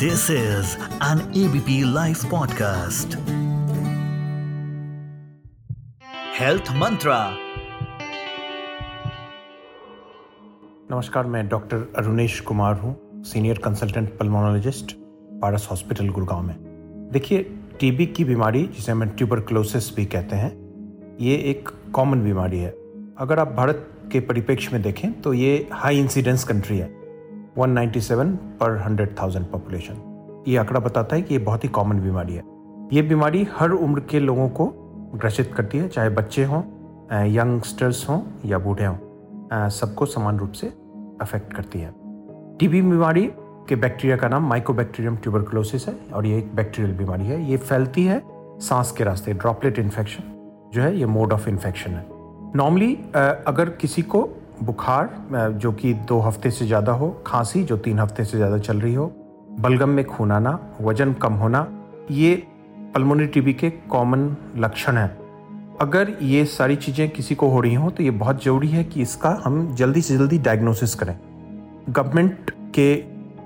This is an ABP Life podcast. Health Mantra. नमस्कार, मैं doctor Arunesh Kumar हूँ, senior consultant pulmonologist, Paras hospital Gurgaon में देखिए, टीबी की बीमारी, जिसे हम ट्यूबरक्लोसिस भी कहते हैं, ये एक कॉमन बीमारी है अगर आप भारत के परिप्रेक्ष्य में देखें तो ये हाई इंसिडेंस कंट्री है 197 पर 100,000 पॉपुलेशन ये आंकड़ा बताता है कि ये बहुत ही कॉमन बीमारी है। ये बीमारी हर उम्र के लोगों को ग्रसित करती है चाहे बच्चे हों यंगस्टर्स हों या बूढ़े हों सबको समान रूप से अफेक्ट करती है। टीबी बीमारी के बैक्टीरिया का नाम माइकोबैक्टीरियम ट्यूबरकुलोसिस है और ये एक बैक्टीरियल बीमारी है। ये फैलती है सांस के रास्ते ड्रॉपलेट इन्फेक्शन जो है ये मोड ऑफ़ इन्फेक्शन है। नॉर्मली अगर किसी को बुखार जो कि दो हफ़्ते से ज़्यादा हो, खांसी, जो तीन हफ़्ते से ज़्यादा चल रही हो, बलगम में खून आना वज़न कम होना, ये पल्मोनरी टीबी के कॉमन लक्षण हैं। अगर ये सारी चीज़ें किसी को हो रही हों तो ये बहुत ज़रूरी है कि इसका हम जल्दी से जल्दी डायग्नोसिस करें। गवर्नमेंट के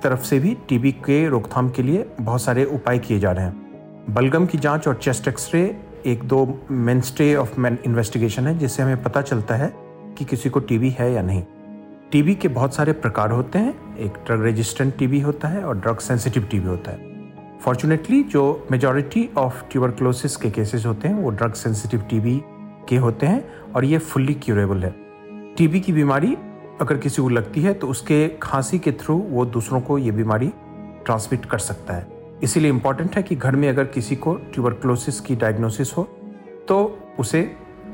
तरफ़ से भी टीबी के रोकथाम के लिए बहुत सारे उपाय किए जा रहे हैं। बलगम की जाँच और चेस्ट एक्सरे एक दो mainstay of main investigation है, जिससे हमें पता चलता है कि किसी को टीबी है या नहीं। टीबी के बहुत सारे प्रकार होते हैं। एक ड्रग रेजिस्टेंट टीबी होता है और ड्रग सेंसिटिव टीबी होता है। फॉर्चुनेटली जो मेजॉरिटी ऑफ़ ट्यूबरक्लोसिस के केसेस होते हैं, वो ड्रग सेंसिटिव टीबी के होते हैं और ये फुल्ली क्यूरेबल है। टीबी की बीमारी अगर किसी को लगती है तो उसके खांसी के थ्रू वो दूसरों को ये बीमारी ट्रांसमिट कर सकता है। इसीलिए इंपॉर्टेंट है कि घर में अगर किसी को ट्यूबरक्लोसिस की डायग्नोसिस हो तो उसे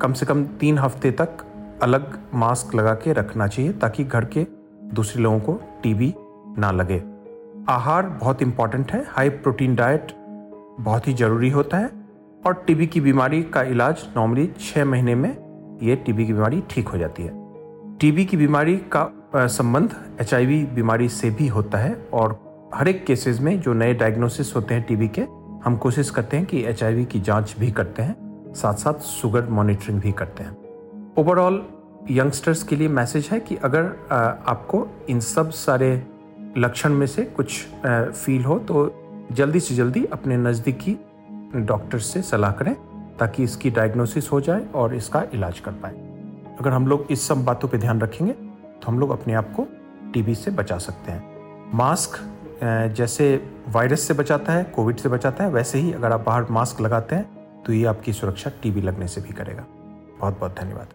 कम से कम तीन हफ़्ते तक अलग मास्क लगा के रखना चाहिए ताकि घर के दूसरे लोगों को टीबी ना लगे। आहार बहुत इंपॉर्टेंट है हाई प्रोटीन डाइट बहुत ही ज़रूरी होता है और टीबी की बीमारी का इलाज नॉर्मली छः महीने में ये टीबी की बीमारी ठीक हो जाती है। टीबी की बीमारी का संबंध एचआईवी बीमारी से भी होता है और हर एक केसेस में जो नए डायग्नोसिस होते हैं टीबी के, हम कोशिश करते हैं कि एचआईवी की जाँच भी करते हैं साथ साथ शुगर मॉनिटरिंग भी करते हैं। ओवरऑल यंगस्टर्स के लिए मैसेज है कि अगर आपको इन सब सारे लक्षण में से कुछ फील हो तो जल्दी से जल्दी अपने नज़दीकी डॉक्टर से सलाह करें, ताकि इसकी डायग्नोसिस हो जाए और इसका इलाज कर पाए। अगर हम लोग इस सब बातों पर ध्यान रखेंगे तो हम लोग अपने आप को टीबी से बचा सकते हैं। मास्क जैसे वायरस से बचाता है कोविड से बचाता है, वैसे ही अगर आप बाहर मास्क लगाते हैं तो ये आपकी सुरक्षा टीबी लगने से भी करेगा। बहुत बहुत धन्यवाद।